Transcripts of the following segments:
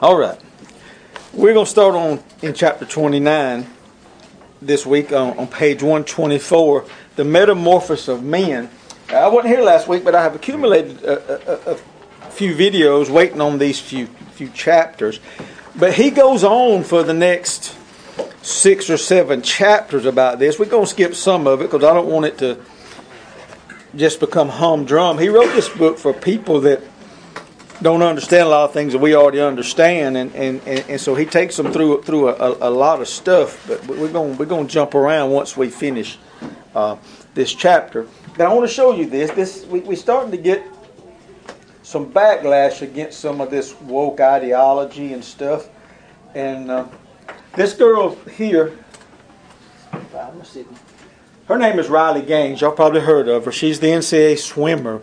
All right. We're going to start on in chapter 29 this week on, on page 124, the metamorphosis of men. I wasn't here last week, but I have accumulated a, a, a few videos waiting on these few few chapters. But he goes on for the next six or seven chapters about this. We're going to skip some of it because I don't want it to just become humdrum. He wrote this book for people that don't understand a lot of things that we already understand, and, and, and, and so he takes them through through a, a, a, lot of stuff. But we're going we're going to jump around once we finish uh, this chapter. Now I want to show you this. This we, we're starting to get some backlash against some of this woke ideology and stuff, and uh, this girl here. Her name is Riley Gaines. Y'all probably heard of her. She's the NCAA swimmer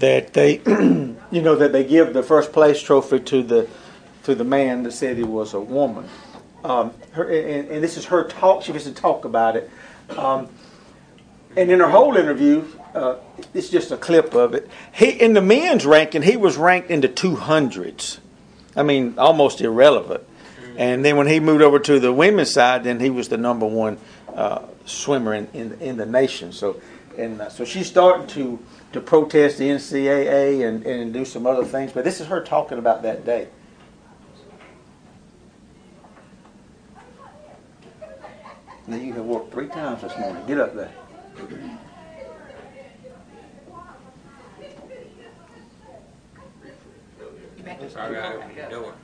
that they, you know, that they give the first place trophy to the to the man that said he was a woman. Um, her, and, and, this is her talk. She gets to talk about it. Um, and in her whole interview, uh, it's just a clip of it. He in the men's ranking, he was ranked in the two hundreds. I mean, almost irrelevant. And then when he moved over to the women's side, then he was the number one uh, swimmer in, in, in the nation. So, and uh, so she's starting to to protest the NCAA and, and do some other things. But this is her talking about that day. Now you have worked three times this morning. Get up there. Sorry, I gotta the door.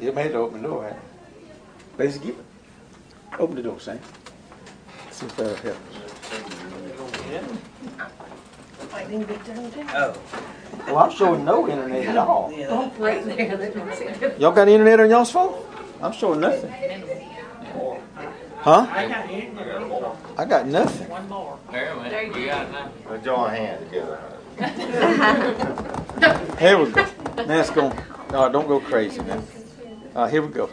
You made to open the door, right? Basically, open the door, Sam. See if that'll help. I didn't get done Oh. Well, I'm showing no internet at all. Oh, right there. Y'all got internet on y'all's phone? I'm showing nothing. Huh? I got nothing. One more. There you got nothing. Let's join hands together. Here we go. Now it's going. No, don't go crazy, man. Uh, here we go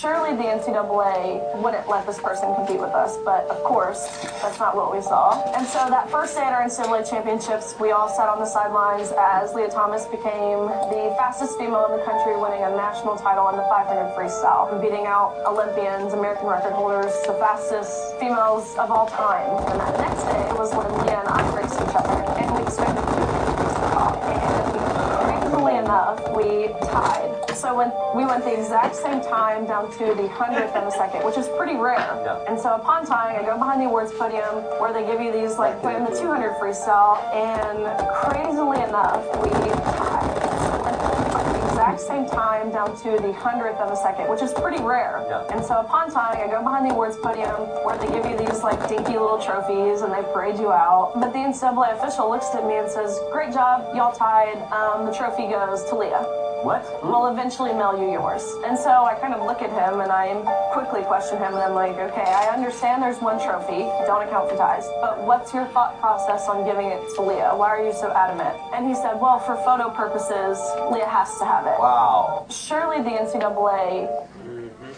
surely the NCAA wouldn't let this person compete with us, but of course, that's not what we saw. And so that first day at our NCAA championships, we all sat on the sidelines as Lia Thomas became the fastest female in the country, winning a national title in the 500 freestyle, beating out Olympians, American record holders, the fastest females of all time. And that next day was when Lia and I raced each other, and we expected to talk. And crazily enough, we tied. So when we went the exact same time down to the hundredth of a second, which is pretty rare. Yeah. And so upon tying, I go behind the awards podium where they give you these like put in the 200 freestyle, and crazily enough, we tied. the exact same time down to the hundredth of a second, which is pretty rare. Yeah. And so upon tying, I go behind the awards podium where they give you these like dinky little trophies and they parade you out. But the NCAA official looks at me and says, "Great job, y'all tied. Um, the trophy goes to Lia." What? We'll eventually mail you yours. And so I kind of look at him and I quickly question him and I'm like, okay, I understand there's one trophy, don't account for ties, but what's your thought process on giving it to Lia? Why are you so adamant? And he said, well, for photo purposes, Lia has to have it. Wow. Surely the NCAA. Mm-hmm.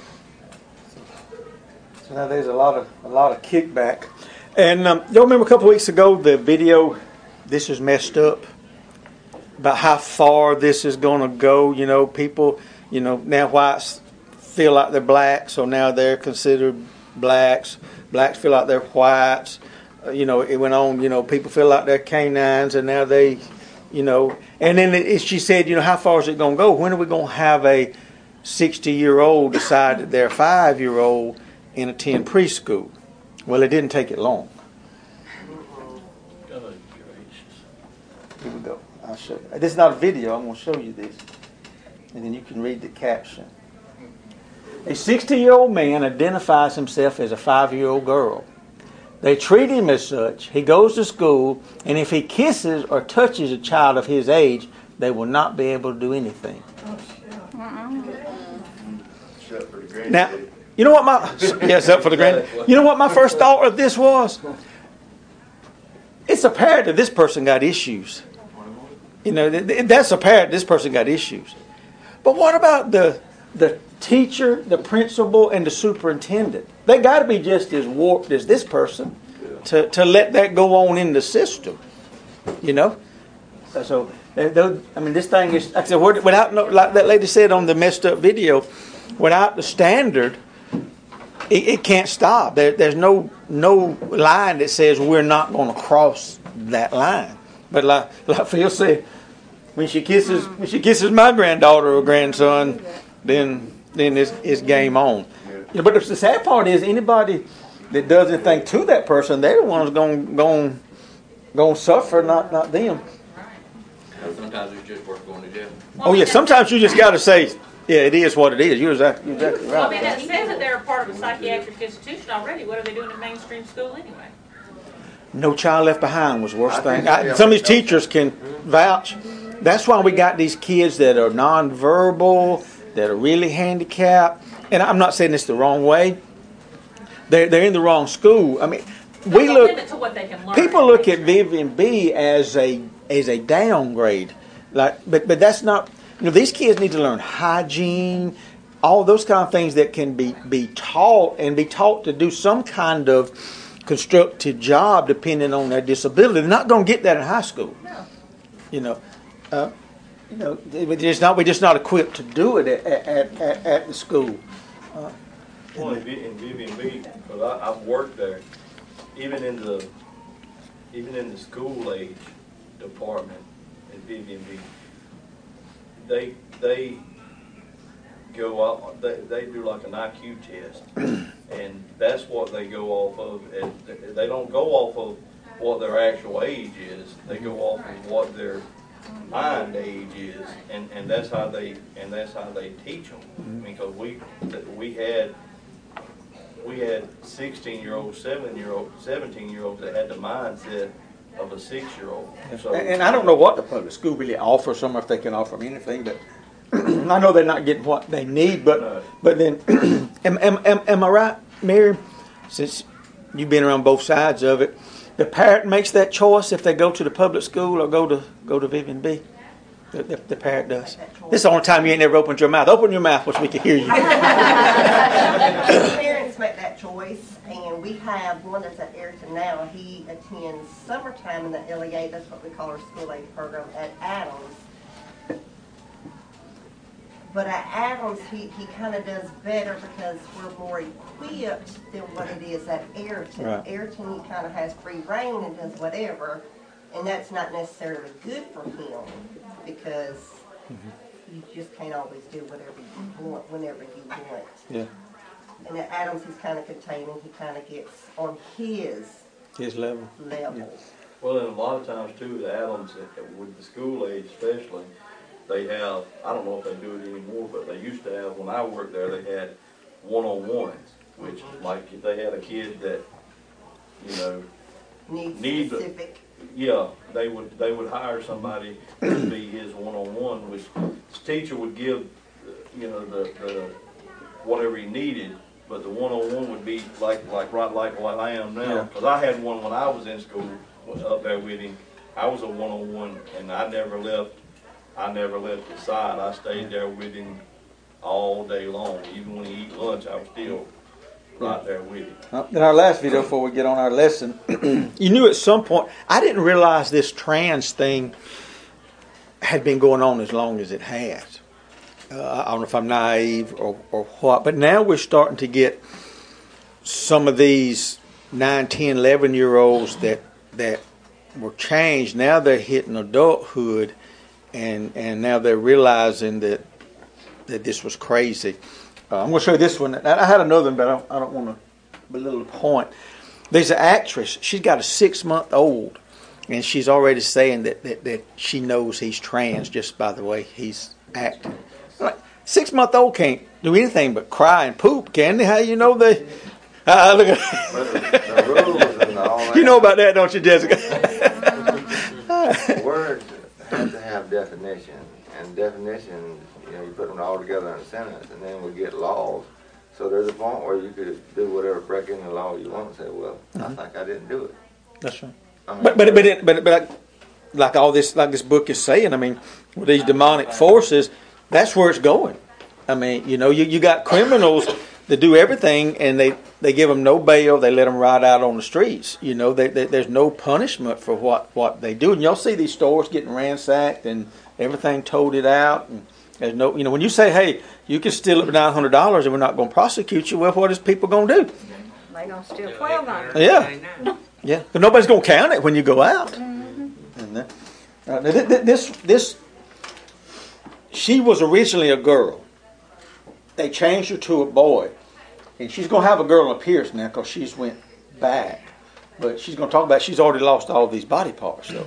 So now there's a lot of a lot of kickback. And um, y'all remember a couple weeks ago the video, This is Messed Up? About how far this is going to go. You know, people, you know, now whites feel like they're black, so now they're considered blacks. Blacks feel like they're whites. Uh, you know, it went on. You know, people feel like they're canines, and now they, you know. And then it, she said, you know, how far is it going to go? When are we going to have a sixty-year-old decide that they're five-year-old in a ten preschool? Well, it didn't take it long. Here we go. I'll show you. This is not a video. I'm going to show you this. And then you can read the caption. A 60 year old man identifies himself as a five year old girl. They treat him as such. He goes to school, and if he kisses or touches a child of his age, they will not be able to do anything. Now, you know what my yes up for the grand. You know what my first thought of this was? It's apparent that this person got issues. You know, that's apparent. This person got issues. But what about the the teacher, the principal, and the superintendent? They got to be just as warped as this person to, to let that go on in the system. You know? Uh, so, I mean, this thing is, I said, without, like that lady said on the messed up video, without the standard, it, it can't stop. There, there's no no line that says we're not going to cross that line. But like, like Phil said, when she kisses mm. when she kisses my granddaughter or grandson, then then it's, it's game on. You know, but the sad part is anybody that does anything to that person, they're the ones going going going to suffer, not not them. Sometimes it's just worth going to jail. Oh yeah, sometimes you just got to say, yeah, it is what it is. You're exactly, you're exactly Well, I mean, right. that says that they're a part of a psychiatric institution already. What are they doing in mainstream school anyway? No child left behind was the worst I thing. think- I, yeah. some of these teachers can vouch. That's why we got these kids that are nonverbal, that are really handicapped. And I'm not saying this the wrong way. They're, they're in the wrong school. I mean, we There's a look. limit to what they can learn. People look at Vivian B as a as a downgrade, like, but but that's not. You know, these kids need to learn hygiene, all those kind of things that can be be taught and be taught to do some kind of constructive job depending on their disability. They're not going to get that in high school. No. You know, uh, you know, we're just not we're just not equipped to do it at at, at, at the school. Well, in Vi- in Vivian B, because I, I've worked there, even in the, even in the school age department in Vivian B, they, they go out, they, they do like an IQ test. And that's what they go off of, and they don't go off of what their actual age is, they go off of what their mind age is, and, and that's how they, and that's how they teach them. I mean, because we, we had, we had sixteen-year-olds, seven-year-old, seventeen-year-olds that had the mindset of a six-year-old. So And, and I don't know what the public school really offers them, if they can offer them anything, but I know they're not getting what they need, but, No. but then, am, am, am, am I right, Mary? Since you've been around both sides of it, the parent makes that choice if they go to the public school or go to, go to Vivian B? The, the, the parent does. This is the only time you ain't ever opened your mouth. Open your mouth so we can hear you. Parents make that choice, and we have one that's at Ayrton now. He attends summertime in the LEA, that's what we call our school age program, at Adams. But at Adams, he, he kind of does better because we're more equipped than what it is at Ayrton. Right. Ayrton, he kind of has free reign and does whatever, and that's not necessarily good for him because you just can't always do whatever you want, whenever you want. Yeah, And at Adams, he's kind of containing, he kind of gets on his his level. level. Well, and a lot of times too, the Adams, with the school age especially, they have, I don't know if they do it anymore, but they used to have, when I worked there, they had one-on-ones, which like if they had a kid that, you know, Needs Needs a- specific. yeah, they would, they would hire somebody to be his one-on-one, which the teacher would give, uh, you know, the, the, whatever he needed, but the one-on-one would be like, like, right like what I am Yeah. now. Cause I had one when I was in school, was up there with him, I was a one-on-one, and I never left, I never left his side, I stayed there with him all day long, even when he eat lunch, I was still right there with him. Uh, In our last video, before we get on our lesson, you knew at some point, I didn't realize this trans thing had been going on as long as it has. Uh, I don't know if I'm naive or, or what, but now we're starting to get some of these 9, 10, 11 year olds that, that were changed. Now they're hitting adulthood and, and now they're realizing that, that this was crazy. Uh, I'm going to show you this one. I I had another one, but I don't, I don't want to belittle the point. There's an actress. She's got a six month old, and she's already saying that, that, that she knows he's trans just by the way he's acting. Like, six month old can't do anything but cry and poop, can they? How you know they? Uh, look at, the, the rules and all that. you know about that, don't you, Jessica? Words have to have definition, and definition, you know, you put them all together in a sentence, and then we get laws. So there's a point where you could do whatever break the law you want and say, well, I mm-hmm. think I didn't do it. That's right. I mean, But but but it, but, but like, like all this like this book is saying, I mean, with these demonic forces, that's where it's going. I mean, you know, you, you got criminals they do everything, and they they give them no bail. They let them ride out on the streets. You know, they, they, there's no punishment for what what they do. And y'all see these stores getting ransacked and everything toted out. And there's no, you know, when you say, hey, you can steal up to nine hundred dollars and we're not going to prosecute you, well, what is people going to do? They're gonna steal twelve hundred. Yeah. Yeah, but nobody's going to count it when you go out. And then, uh, now th- th- this this she was originally a girl. They changed her to a boy, and she's going to have a girl appearance now because she's went back. But she's going to talk about she's already lost all these body parts, though,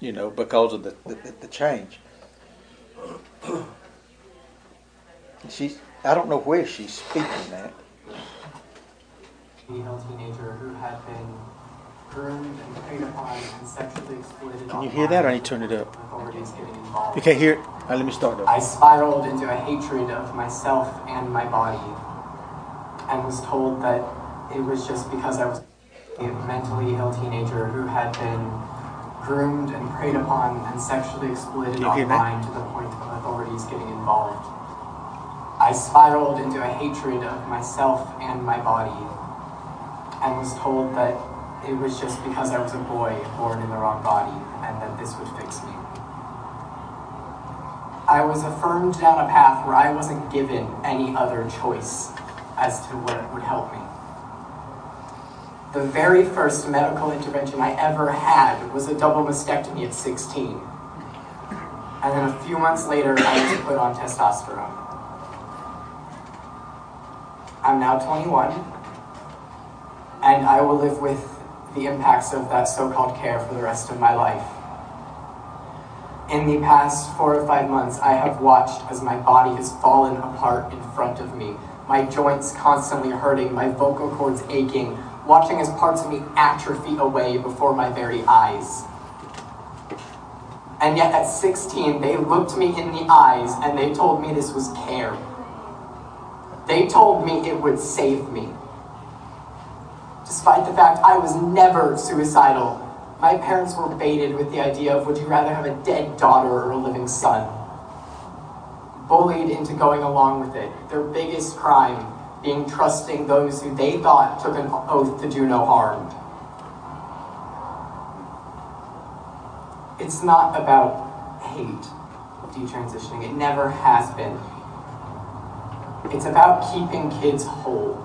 you know, because of the the, the change. She's I don't know where she's speaking at. female teenager who had been groomed and preyed upon and sexually exploited. Can you hear that? I need to turn it up. Authorities getting involved. You can't hear it. Right, let me start over. I spiraled into a hatred of myself and my body, and was told that it was just because I was a mentally ill teenager who had been groomed and preyed upon and sexually exploited You hear that? online to the point of authorities getting involved. I spiraled into a hatred of myself and my body, and was told that it was just because I was a boy born in the wrong body, and that this would fix me. I was affirmed down a path where I wasn't given any other choice as to what would help me. The very first medical intervention I ever had was a double mastectomy at 16. And then a few months later, I was put on testosterone. I'm now 21, and I will live with the impacts of that so called care for the rest of my life. In the past four or five months, I have watched as my body has fallen apart in front of me. My joints constantly hurting, my vocal cords aching, watching as parts of me atrophy away before my very eyes. And yet at 16, they looked me in the eyes and they told me this was care. They told me it would save me. Despite the fact I was never suicidal, my parents were baited with the idea of would you rather have a dead daughter or a living son? Bullied into going along with it. Their biggest crime being trusting those who they thought took an oath to do no harm. It's not about hate, detransitioning. It never has been. It's about keeping kids whole.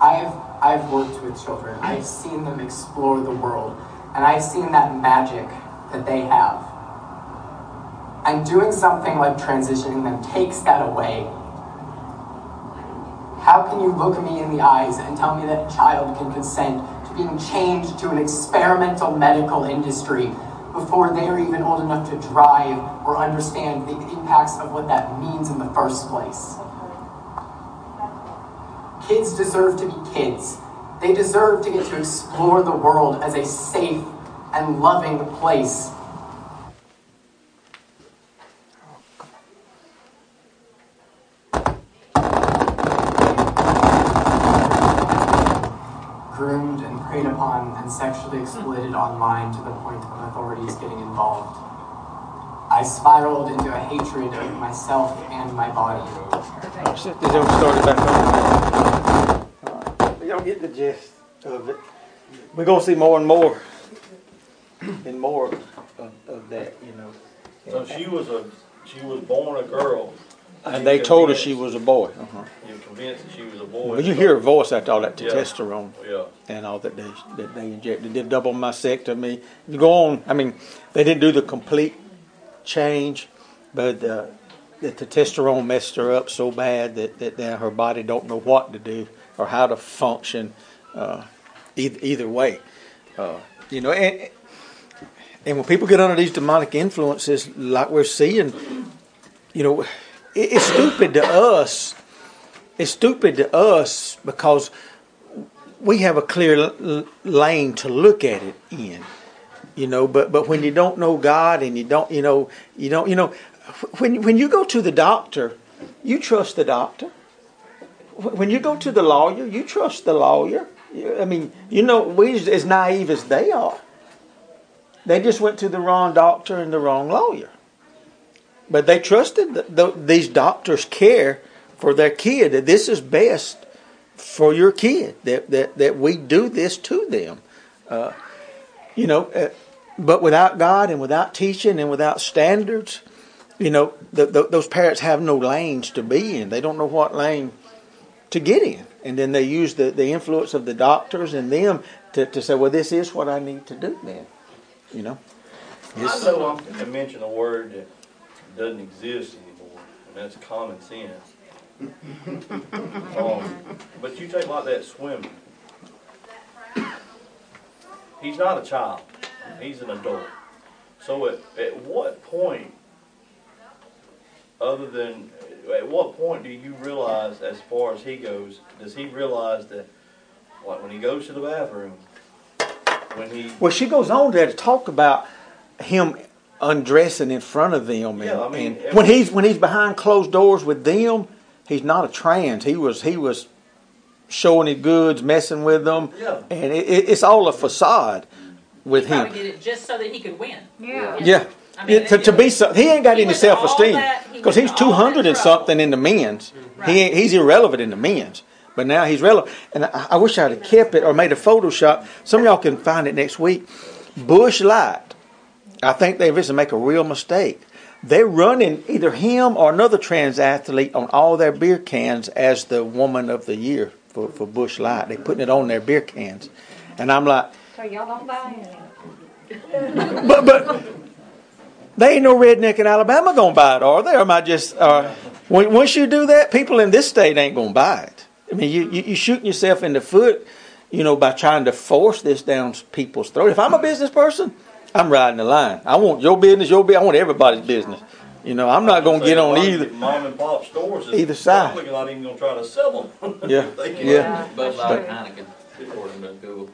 I've I've worked with children. I've seen them explore the world, and I've seen that magic that they have. And doing something like transitioning them takes that away. How can you look me in the eyes and tell me that a child can consent to being chained to an experimental medical industry before they're even old enough to drive or understand the impacts of what that means in the first place? Kids deserve to be kids. They deserve to get to explore the world as a safe and loving place. Groomed and preyed upon and sexually exploited online to the point of authorities getting involved. I spiraled into a hatred of myself and my body. Oh, shit, they don't start it back on. Y'all get the gist of it. We're gonna see more and more and more of, of that, you know. So she was a, she was born a girl. And they told her she was a boy. Uh-huh. You're convinced that she was a boy. Well, you hear her voice after all that Yeah. testosterone Yeah. and all that they that they injected. They Did double mastectomy. You go on. I mean, they didn't do the complete change, but uh, the testosterone messed her up so bad that, that now her body don't know what to do or how to function uh, either, either way. Uh, you know, and, and when people get under these demonic influences, like we're seeing, you know, it, it's stupid to us. It's stupid to us because we have a clear lane to look at it in you know but but when you don't know god and you don't you know you don't you know when when you go to the doctor you trust the doctor when you go to the lawyer you trust the lawyer i mean you know we as- naive as they are they just went to the wrong doctor and the wrong lawyer but they trusted the, these doctors care for their kid that this is best for your kid that that, that we do this to them. Uh, you know, uh, but without God and without teaching and without standards, you know, the, those parents have no lanes to be in. They don't know what lane to get in. And then they use the, the influence of the doctors and them to, to say, well, this is what I need to do then. You know? It's, I know I mention a word that doesn't exist anymore, and that's common sense. Um, but you take like that swimming. He's not a child. He's an adult. So at, at what point, other than, at what point do you realize, as far as he goes, does he realize that, like when he goes to the bathroom, when he, Well, she goes on there to talk about him undressing in front of them, and, Yeah, I mean, and when he's when he's behind closed doors with them, he's not a trans. He was he was showing his goods, messing with them, Yeah. and it, it, it's all a facade with He him. did it just so that he could win. Yeah. Yeah. I mean, Yeah, to, to be so, he ain't got He any went to all self esteem that- he because he's two hundred and something in the men's. Right. He ain't, he's irrelevant in the men's, but now he's relevant. And I, I wish I'd have kept it or made a Photoshop. Some of y'all can find it next week. Bush Light. I think they've to make a real mistake. They're running either him or another trans athlete on all their beer cans as the woman of the year for, for Bush Light. They're putting it on their beer cans. And I'm like, So y'all don't buy any. but but they ain't no redneck in Alabama gonna buy it, are they? Or am I just? Uh, once you do that, people in this state ain't gonna buy it. I mean, you you you shooting yourself in the foot, you know, by trying to force this down people's throat. If I'm a business person, I'm riding the line. I want your business, your business. I want everybody's business. You know, I'm not gonna get on either. Mom and pop stores. is Either side. Probably not even gonna try to sell them. Yeah, They can- yeah. Bud Light, Heineken, according to Google.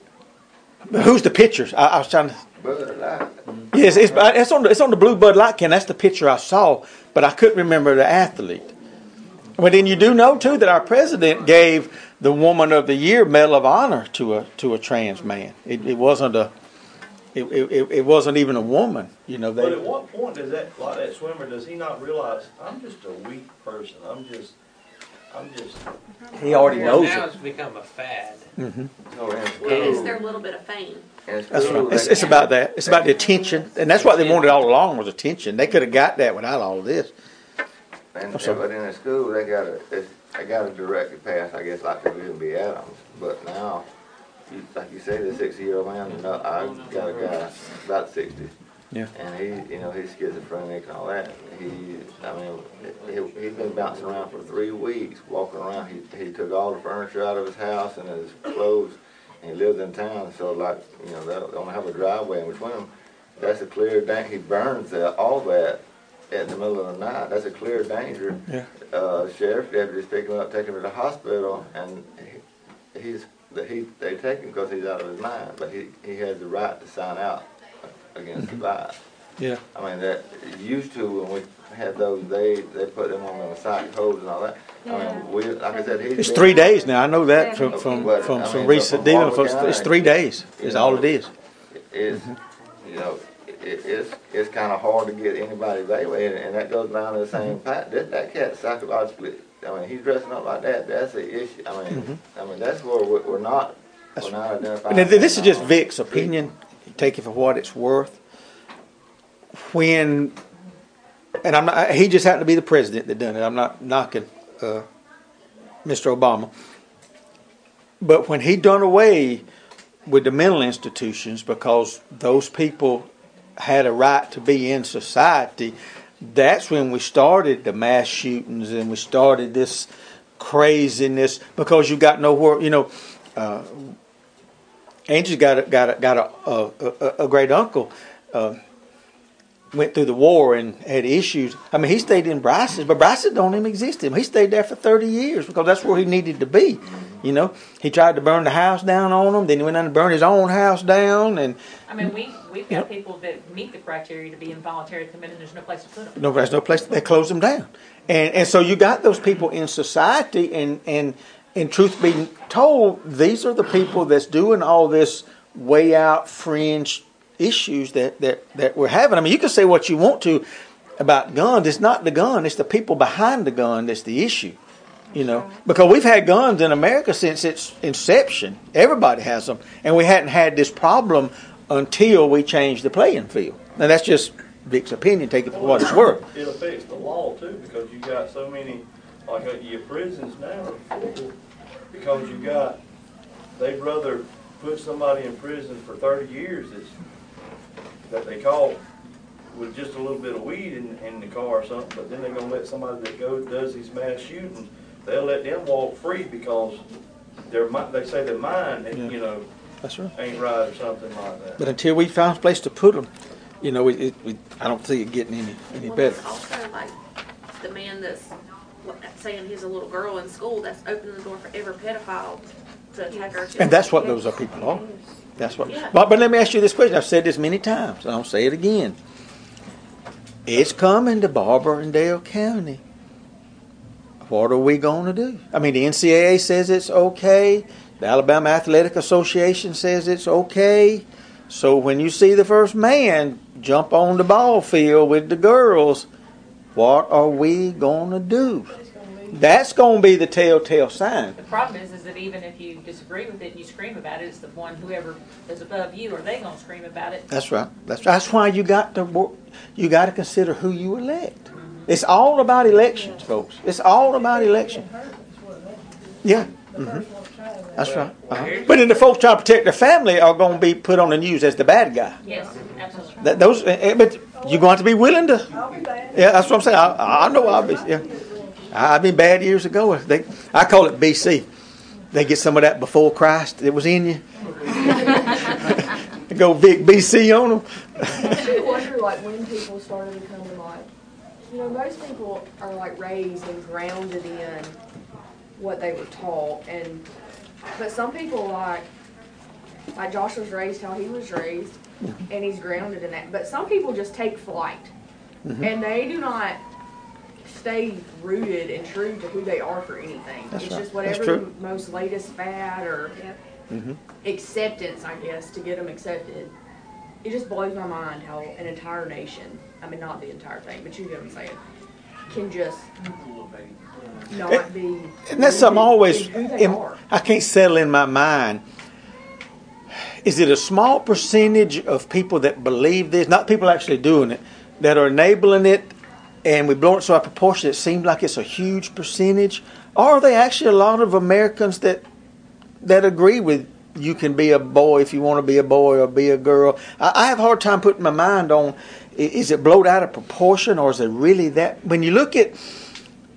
But who's the pictures? I, I was trying to. Bud Light. Yes, it's, it's on the, it's on the blue Bud Light can. That's the picture I saw, but I couldn't remember the athlete. But then you do know too that our president gave the Woman of the Year Medal of Honor to a to a trans man. It, it wasn't a it, it, it wasn't even a woman. You know But at what point does that, like that swimmer, does he not realize, I'm just a weak person, I'm just, I'm just, he already knows now it. it's become a fad. No, in Yeah, school. it's their little bit of fame. That's right. It's, it's about that. It's about the attention, and that's what they wanted all along was attention. They could have got that without all this. And, but in the school, they got a, they got a directed pass, I guess, like do in B. Adams. But now, you, like you say, the sixty-year-old man, you know, I got a guy about sixty. Yeah. And he, you know, he's schizophrenic and all that. He, I mean, he, he's been bouncing around for three weeks, walking around. He, he took all the furniture out of his house and his clothes, he lives in town. So, like, you know, they don't have a driveway in between them. That's a clear danger. He burns that, all that at the middle of the night. That's a clear danger. Yeah. Uh, sheriff deputies pick him up, take him to the hospital, and he, he's the, he they take him because he's out of his mind. But he he has the right to sign out against the vice. Yeah. I mean that used to when we had those they they put them on the psych holds and all that. I mean we like I said he's It's three days now. I know that from from But, from I some mean, recent from dealing. It's three days. you Is all it is. It's mm-hmm. you know it, it's it's kind of hard to get anybody evaluated, and that goes down to the same mm-hmm. fact. That that cat psychologically. I mean, he's dressing up like that. That's the issue. I mean, mm-hmm. I mean that's where we're, we're not. That's we're not identifying. Now, this is just Vic's opinion. Take it for what it's worth. When, and I'm not, he just happened to be the president that done it. I'm not knocking uh, Mr. Obama. But when he done away with the mental institutions because those people had a right to be in society, that's when we started the mass shootings and we started this craziness because you got nowhere, you know. Uh, Angie's got a, got a, got a, a, a, great uncle. Uh, went through the war and had issues. I mean, he stayed in Bryce's, but Bryce's don't even exist him. He stayed there for thirty years because that's where he needed to be. You know, he tried to burn the house down on him. Then he went on and burned his own house down, and I mean, we, we've got people that meet the criteria to be involuntary committed, there's no place to put them. no, there's no place. They close them down, and and so you got those people in society, and and and truth be told, these are the people that's doing all this way out fringe issues that that that we're having. I mean, you can say what you want to about guns. It's not the gun; it's the people behind the gun that's the issue. You know, because we've had guns in America since its inception. Everybody has them, and we hadn't had this problem until we changed the playing field. And that's just Vic's opinion. Take it for what it's worth. It affects the law too, because you got so many, like uh, your prisons now are full, because you got, they'd rather put somebody in prison for thirty years that's, that they caught with just a little bit of weed in, in the car or something, but then they're gonna let somebody that goes, does these mass shootings, they'll let them walk free because their mi- they say their mind, Yeah. you know, That's right. ain't right or something like that. But until we find a place to put them, you know, we, it, we, I don't see it getting any any Well, better. there's also like the man that's what- saying he's a little girl in school, that's opening the door for every pedophile to attack our children. And that's what those are people are. That's what. Yeah. But, but let me ask you this question. I've said this many times. and I'll say it again. It's coming to Barbour and Dale County. What are we going to do? I mean, the NCAA says it's okay. The Alabama Athletic Association says it's okay. So when you see the first man jump on the ball field with the girls, what are we going to do? That's going to be the telltale sign. The problem is, is that even if you disagree with it and you scream about it, it's the one, whoever is above you, are they gonna scream about it? That's right. That's right. that's why you got to wor- you got to consider who you elect. It's all about elections, folks. It's all about election. Yeah. hmm That's right. Uh-huh. But then the folks trying to protect their family are going to be put on the news as the bad guy. Yes, absolutely. That those, eh, eh, but you're going to have to be willing to. Yeah, that's what I'm saying. I, I know I'll be. Yeah, I've been bad years ago. They, I call it BC. They get some of that before Christ that was in you. Go Vic BC on them. I wonder, like, when people started becoming like, you know, most people are like raised and grounded in what they were taught, and but some people like, like Josh was raised how he was raised, and he's grounded in that. But some people just take flight, mm-hmm. and they do not stay rooted and true to who they are for anything. That's it's right. just That's whatever true. the most latest fad or Mhm. acceptance, I guess, to get them accepted. It just blows my mind how an entire nation, I mean, not the entire thing, but you get what I'm saying, can just not be. And that's something I always, in who they in- are. I can't settle in my mind. Is it a small percentage of people that believe this, not people actually doing it, that are enabling it, and we blow it so out of proportion it seems like it's a huge percentage? Are they actually a lot of Americans that that agree with you can be a boy if you want to be a boy or be a girl? I, I have a hard time putting my mind on is it blown out of proportion or is it really that? When you look at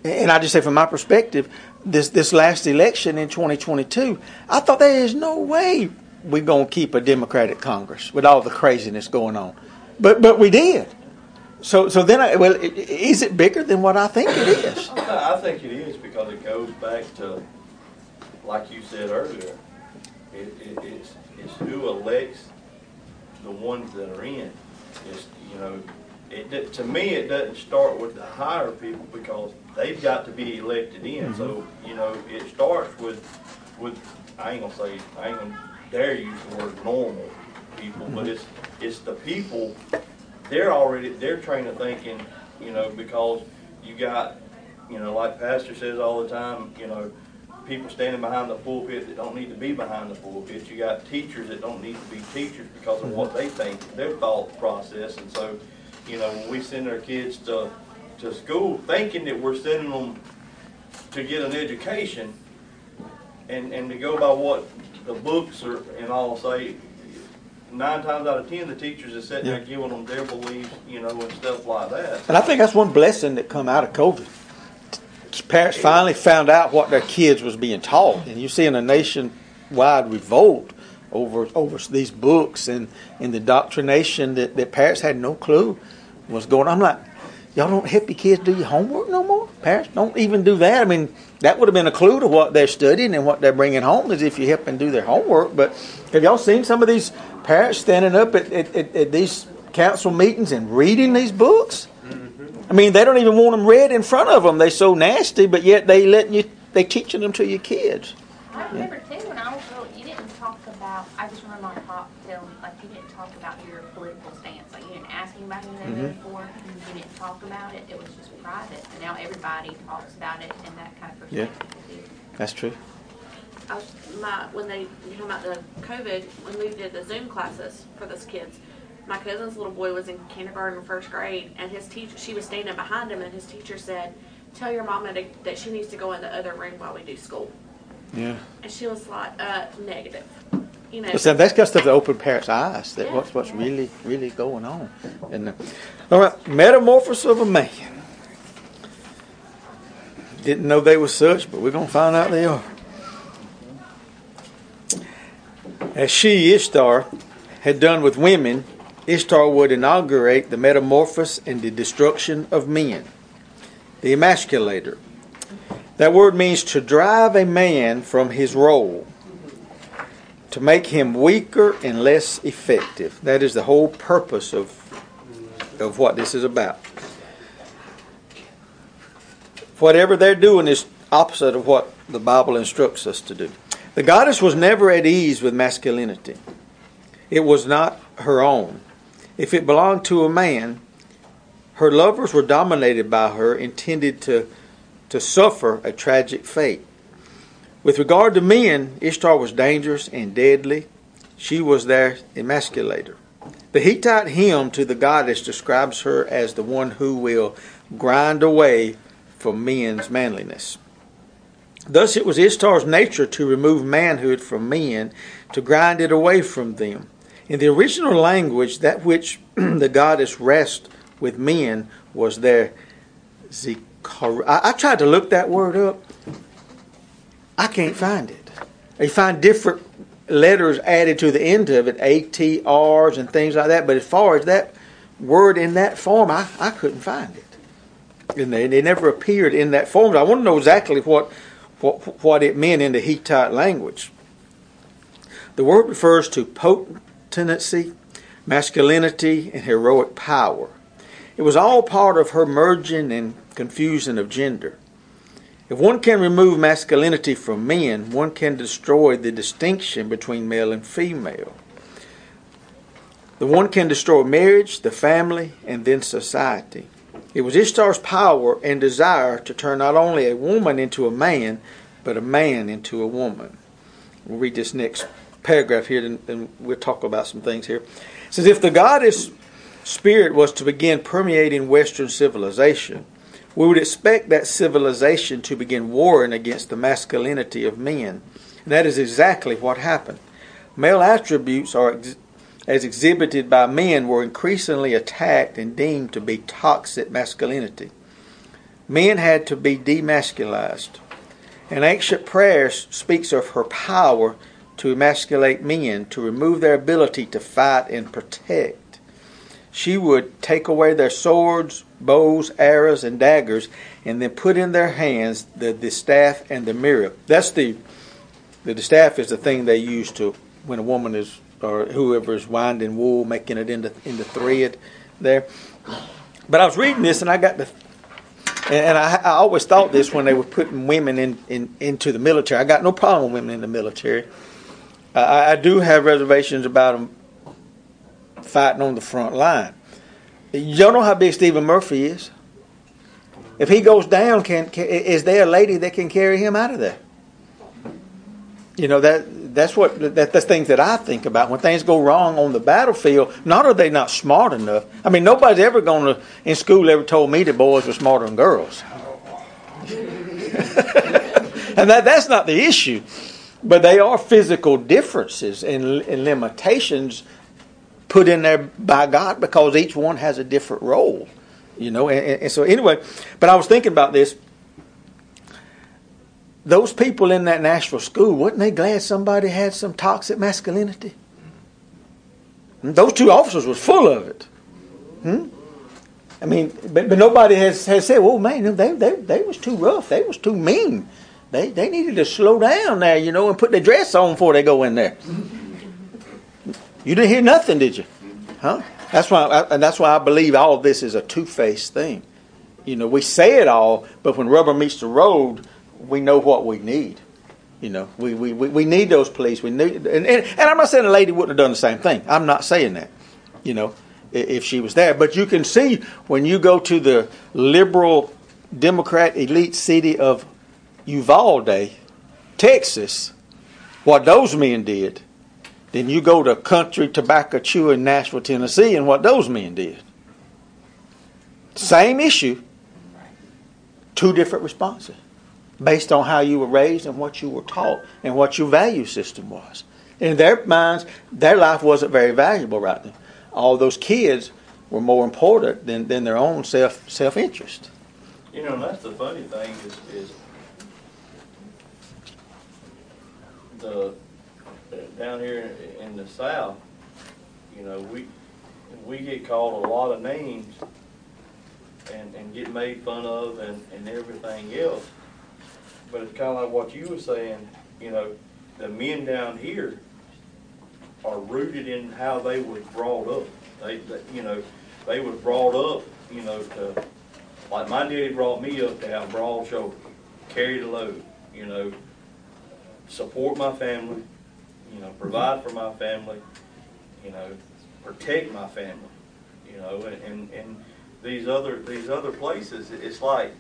and I just say from my perspective, this this last election in 2022, I thought there is no way we're going to keep a Democratic Congress with all the craziness going on, but but we did. So so then, I, well, is it bigger than what I think it is? I think it is because it goes back to, like you said earlier, it, it, it's, it's who elects the ones that are in. It's, you know, it, to me, it doesn't start with the higher people because they've got to be elected in. Mm-hmm. So, you know, it starts with, with, I ain't gonna say, I ain't gonna dare use the word normal people, but mm-hmm. it's, it's the people, they're already, they're trained of thinking, you know, because you got, you know, like Pastor says all the time, you know, people standing behind the pulpit that don't need to be behind the pulpit. You got teachers that don't need to be teachers because of what they think, their thought process. And so, you know, when we send our kids to, to school thinking that we're sending them to get an education and, and to go by what the books are and all say, nine times out of ten, the teachers are sitting there giving them their beliefs, you know, and stuff like that. And I think that's one blessing that come out of COVID. Parents finally found out what their kids was being taught, and you see in a nationwide revolt over over these books and and the doctrination that, that parents had no clue was going. on. I'm like, y'all don't help your kids do your homework no more. Parents don't even do that. I mean, that would have been a clue to what they're studying and what they're bringing home is if you help them do their homework. But have y'all seen some of these parents standing up at, at, at, at these council meetings and reading these books? Mm-hmm. I mean, they don't even want them read in front of them. They're so nasty, but yet they letting you, they teaching them to your kids. I remember too when I was little, you didn't talk about. I just remember my pop telling me like you didn't talk about your political stance. Like you didn't ask anybody who they voted for. You didn't talk talk about it. It was just private. And now everybody talks about it and that kind of Yeah. perspective. That's true. I was, my, when they, you know about the COVID, when we did the Zoom classes for those kids, my cousin's little boy was in kindergarten, first grade, and his teacher, she was standing behind him, and his teacher said, "Tell your mama to, that she needs to go in the other room while we do school." Yeah. And she was like, "Uh, negative." You know. But see, that's got stuff to open parents' eyes. That Yeah. what's what's really really going on. And uh, all right, metamorphosis of a man. Didn't know they were such, but we're gonna find out they are. As she Ishtar had done with women, Ishtar would inaugurate the metamorphosis and the destruction of men. The emasculator. That word means to drive a man from his role to make him weaker and less effective. That is the whole purpose of, of what this is about. Whatever they're doing is opposite of what the Bible instructs us to do. The goddess was never at ease with masculinity. It was not her own. If it belonged to a man, her lovers were dominated by her, intended to, to suffer a tragic fate. With regard to men, Ishtar was dangerous and deadly. She was their emasculator. The Hittite hymn to the goddess describes her as the one who will grind away from men's manliness. Thus, it was Ishtar's nature to remove manhood from men, to grind it away from them. In the original language, that which the goddess rest with men was their zikar. I, I tried to look that word up. I can't find it. You find different letters added to the end of it, ATRs and things like that. But as far as that word in that form, I, I couldn't find it. And they, they never appeared in that form. I want to know exactly what, what, what it meant in the Hittite language. The word refers to potency, masculinity, and heroic power. It was all part of her merging and confusion of gender. If one can remove masculinity from men, one can destroy the distinction between male and female. The one can destroy marriage, the family, and then society. It was Ishtar's power and desire to turn not only a woman into a man, but a man into a woman. We'll read this next paragraph here, and, we'll talk about some things here. It says, If the goddess spirit was to begin permeating Western civilization, we would expect that civilization to begin warring against the masculinity of men. And that is exactly what happened. Male attributes are ex- as exhibited by men were increasingly attacked and deemed to be toxic masculinity. Men had to be demasculized. And ancient prayer speaks of her power to emasculate men, to remove their ability to fight and protect. She would take away their swords, bows, arrows, and daggers, and then put in their hands the, the staff and the mirror. That's the, the the staff is the thing they use to when a woman is or whoever is winding wool, making it into into thread there. But I was reading this and I got the and I, I always thought this when they were putting women in, in into the military. I got no problem with women in the military. I, I do have reservations about them fighting on the front line. You know how big Stephen Murphy is. If he goes down, can, can is there a lady that can carry him out of there? You know that that's what that, that's things that I think about when things go wrong on the battlefield. Not are they not smart enough. I mean, nobody's ever going to in school ever told me that boys were smarter than girls, and that that's not the issue. But they are physical differences and, and limitations put in there by God because each one has a different role, you know. And, and, so anyway, but I was thinking about this. Those people in that Nashville school, wasn't they glad somebody had some toxic masculinity? Those two officers was full of it. Hmm? I mean, but, but nobody has, has said, "Well, man, they, they they was too rough. They was too mean. They they needed to slow down there, you know, and put their dress on before they go in there." You didn't hear nothing, did you? Huh? That's why, I, and that's why I believe all of this is a two-faced thing. You know, we say it all, but when rubber meets the road, we know what we need. You know, we, we, we, need those police. We need, and, and, and I'm not saying the lady wouldn't have done the same thing. I'm not saying that. You know, if she was there. But you can see when you go to the liberal Democrat elite city of Uvalde, Texas, what those men did. Then you go to country tobacco chew in Nashville, Tennessee, and what those men did. Same issue, two different responses based on how you were raised and what you were taught and what your value system was. In their minds, their life wasn't very valuable right then. All those kids were more important than, than their own self self interest. You know, that's the funny thing is, is the, down here in the south, you know, we, we get called a lot of names and, and get made fun of and, and everything else. But it's kinda like what you were saying, you know, the men down here are rooted in how they was brought up. They, they, you know, they was brought up, you know, to, like my daddy brought me up to have broad shoulders, carry the load, you know, support my family, you know, provide for my family, you know, protect my family, you know, and, and, these other, these other places, it's like,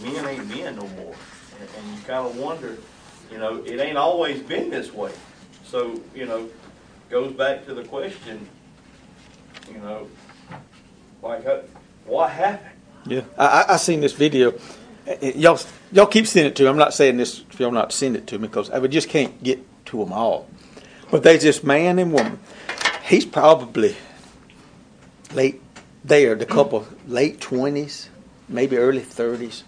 men ain't men no more. And, and you kinda wonder, you know, it ain't always been this way. So, you know, goes back to the question, you know, like, uh, what happened? Yeah, I, I, seen this video. Y'all, y'all keep sending it to me. I'm not saying this if y'all not send it to me because I just can't get to them all. But they just man and woman. He's probably late there. The couple late twenties, maybe early thirties.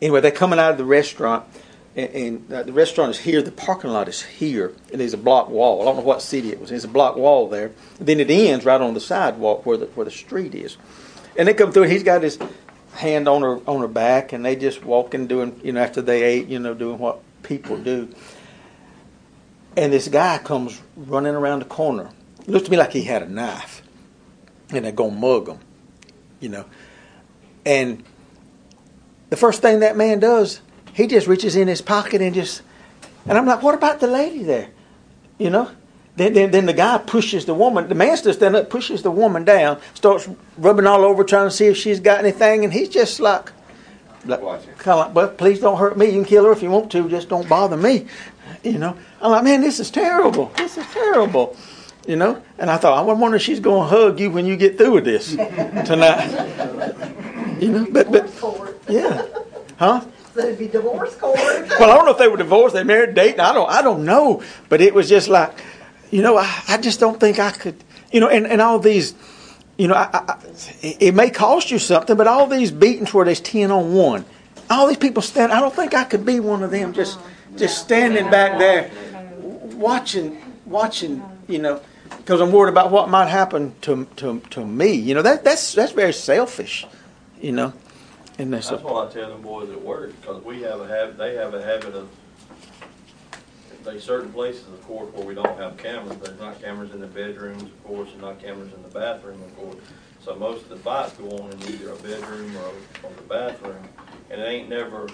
Anyway, they're coming out of the restaurant, and, and uh, the restaurant is here. The parking lot is here, and there's a block wall. I don't know what city it was. There's a block wall there. then it ends right on the sidewalk where the where the street is. And they come through, and he's got his hand on her on her back, and they just walking, doing you know after they ate, you know, doing what people do. And this guy comes running around the corner. Looks to me like he had a knife, and they're gonna mug him, you know. And the first thing that man does, he just reaches in his pocket and just, and I'm like, what about the lady there, you know? Then, then, then the guy pushes the woman. The man still standing up, pushes the woman down, starts rubbing all over, trying to see if she's got anything, and he's just like. Kind of like, well, please don't hurt me. You can kill her if you want to, just don't bother me. You know, I'm like, man, this is terrible. This is terrible. You know, and I thought, I wonder if she's going to hug you when you get through with this tonight. You know, but but Court. yeah, huh? So it'd be divorce court. Well, I don't know if they were divorced, they married, dating. I don't, I don't know. But it was just like, you know, I, I just don't think I could, you know, and, and all these, you know, I, I, it may cost you something, but all these beatings where there's ten on one, all these people stand. I don't think I could be one of them, just just standing back there, watching, watching, you know, because I'm worried about what might happen to to to me. You know, that that's that's very selfish, you know. And that's, That's what I tell them boys at work, because we have a habit, they have a habit of, there's certain places, of course, where we don't have cameras. There's not cameras in the bedrooms, of course, and not cameras in the bathroom, of course. So most of the fights go on in either a bedroom or, or the bathroom, and it ain't never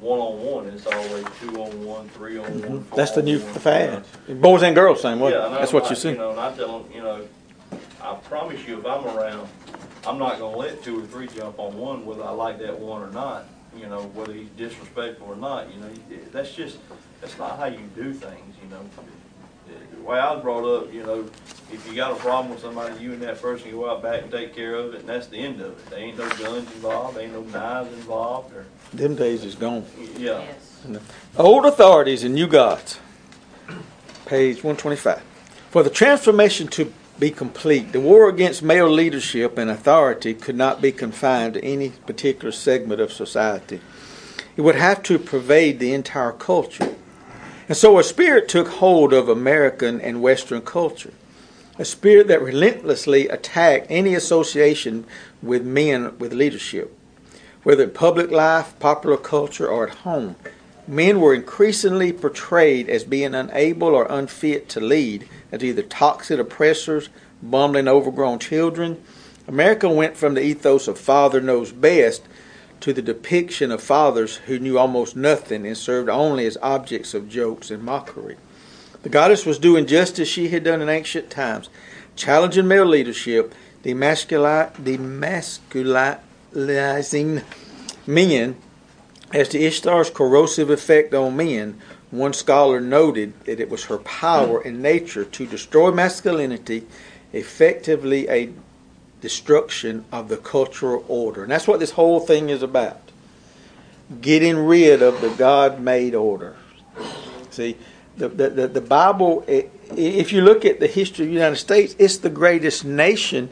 one-on-one, it's always two-on-one, three-on-one, Mm-hmm. that's the new fad. Boys and girls, same way. Yeah, that's I'm what like, you see. You know, and I tell them, you know, I promise you, if I'm around, I'm not gonna let two or three jump on one, whether I like that one or not. You know, whether he's disrespectful or not. You know, that's just that's not how you do things. You know, the way I was brought up, you know, if you got a problem with somebody, you and that person go out back and take care of it, and that's the end of it. There ain't no guns involved, there ain't no knives involved, or Them days is gone. yeah. Yes. Old authorities and new gods. Page 125. For the transformation to be complete, the war against male leadership and authority could not be confined to any particular segment of society. It would have to pervade the entire culture. And so a spirit took hold of American and Western culture. A spirit that relentlessly attacked any association with men with leadership, whether in public life, popular culture, or at home men were increasingly portrayed as being unable or unfit to lead, as either toxic oppressors, bumbling, overgrown children. America went from the ethos of father knows best to the depiction of fathers who knew almost nothing and served only as objects of jokes and mockery. The goddess was doing just as she had done in ancient times, challenging male leadership, demasculi- demasculizing men. As to Ishtar's corrosive effect on men, one scholar noted that it was her power and nature to destroy masculinity, effectively a destruction of the cultural order. And that's what this whole thing is about. Getting rid of the God made order. See, the, the, the, the Bible, if you look at the history of the United States, it's the greatest nation,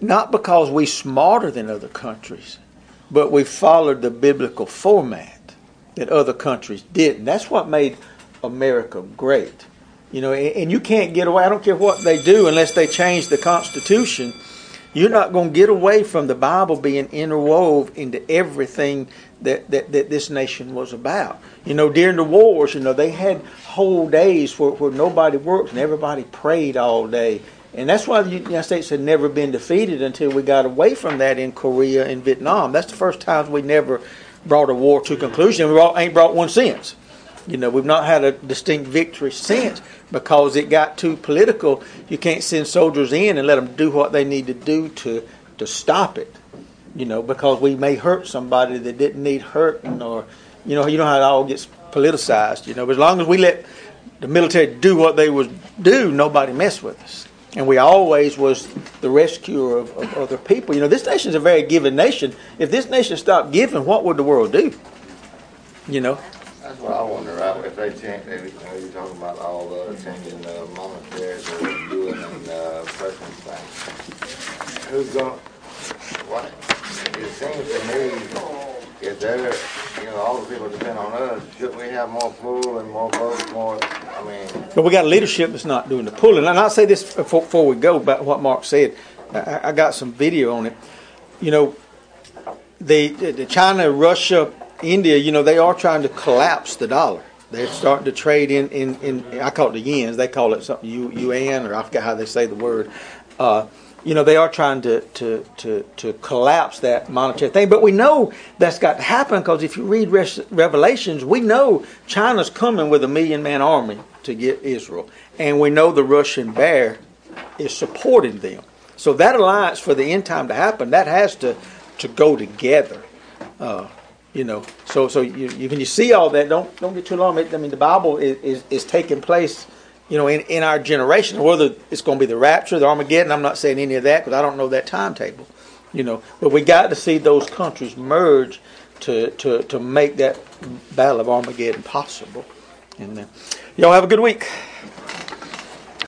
not because we're smarter than other countries, but we followed the biblical format that other countries didn't. That's what made America great. You know, and you can't get away. I don't care what they do unless they change the Constitution. You're not going to get away from the Bible being interwove into everything that, that, that this nation was about. You know, during the wars, you know, they had whole days where, where nobody worked and everybody prayed all day. And that's why the United States had never been defeated until we got away from that in Korea and Vietnam. That's the first time we never brought a war to conclusion. We ain't brought one since. You know, we've not had a distinct victory since because it got too political. You can't send soldiers in and let them do what they need to do to to stop it. You know, because we may hurt somebody that didn't need hurting, or you know, you know how it all gets politicized. You know, but as long as we let the military do what they would do, nobody mess with us. And we always was the rescuer of, of other people. You know, this nation's a very giving nation. If this nation stopped giving, what would the world do? You know. That's what I wonder, right? If they change, they, you know, you're talking about all the changing the monetary, the doing and uh, preference thing. Who's going? What? It seems to me, if they're, you know, all the people depend on us, shouldn't we have more pull and more votes, more? I mean. But we got leadership that's not doing the pulling. And I'll say this before, before we go about what Mark said. I, I got some video on it. You know, the, the China, Russia, India, you know, they are trying to collapse the dollar. They're starting to trade in, in, in I call it the yens. They call it something yuan, or I forget how they say the word. Uh, you know, they are trying to, to, to, to collapse that monetary thing. But we know that's got to happen because if you read Revelations, we know China's coming with a million man army to get Israel. And we know the Russian bear is supporting them. So that alliance for the end time to happen, that has to, to go together. Uh, you know, so so you, you when you see all that, don't don't get too long. I mean, the Bible is, is, is taking place, you know, in, in our generation. Whether it's going to be the rapture, the Armageddon, I'm not saying any of that because I don't know that timetable. You know, but we got to see those countries merge to to to make that battle of Armageddon possible. And y'all have a good week.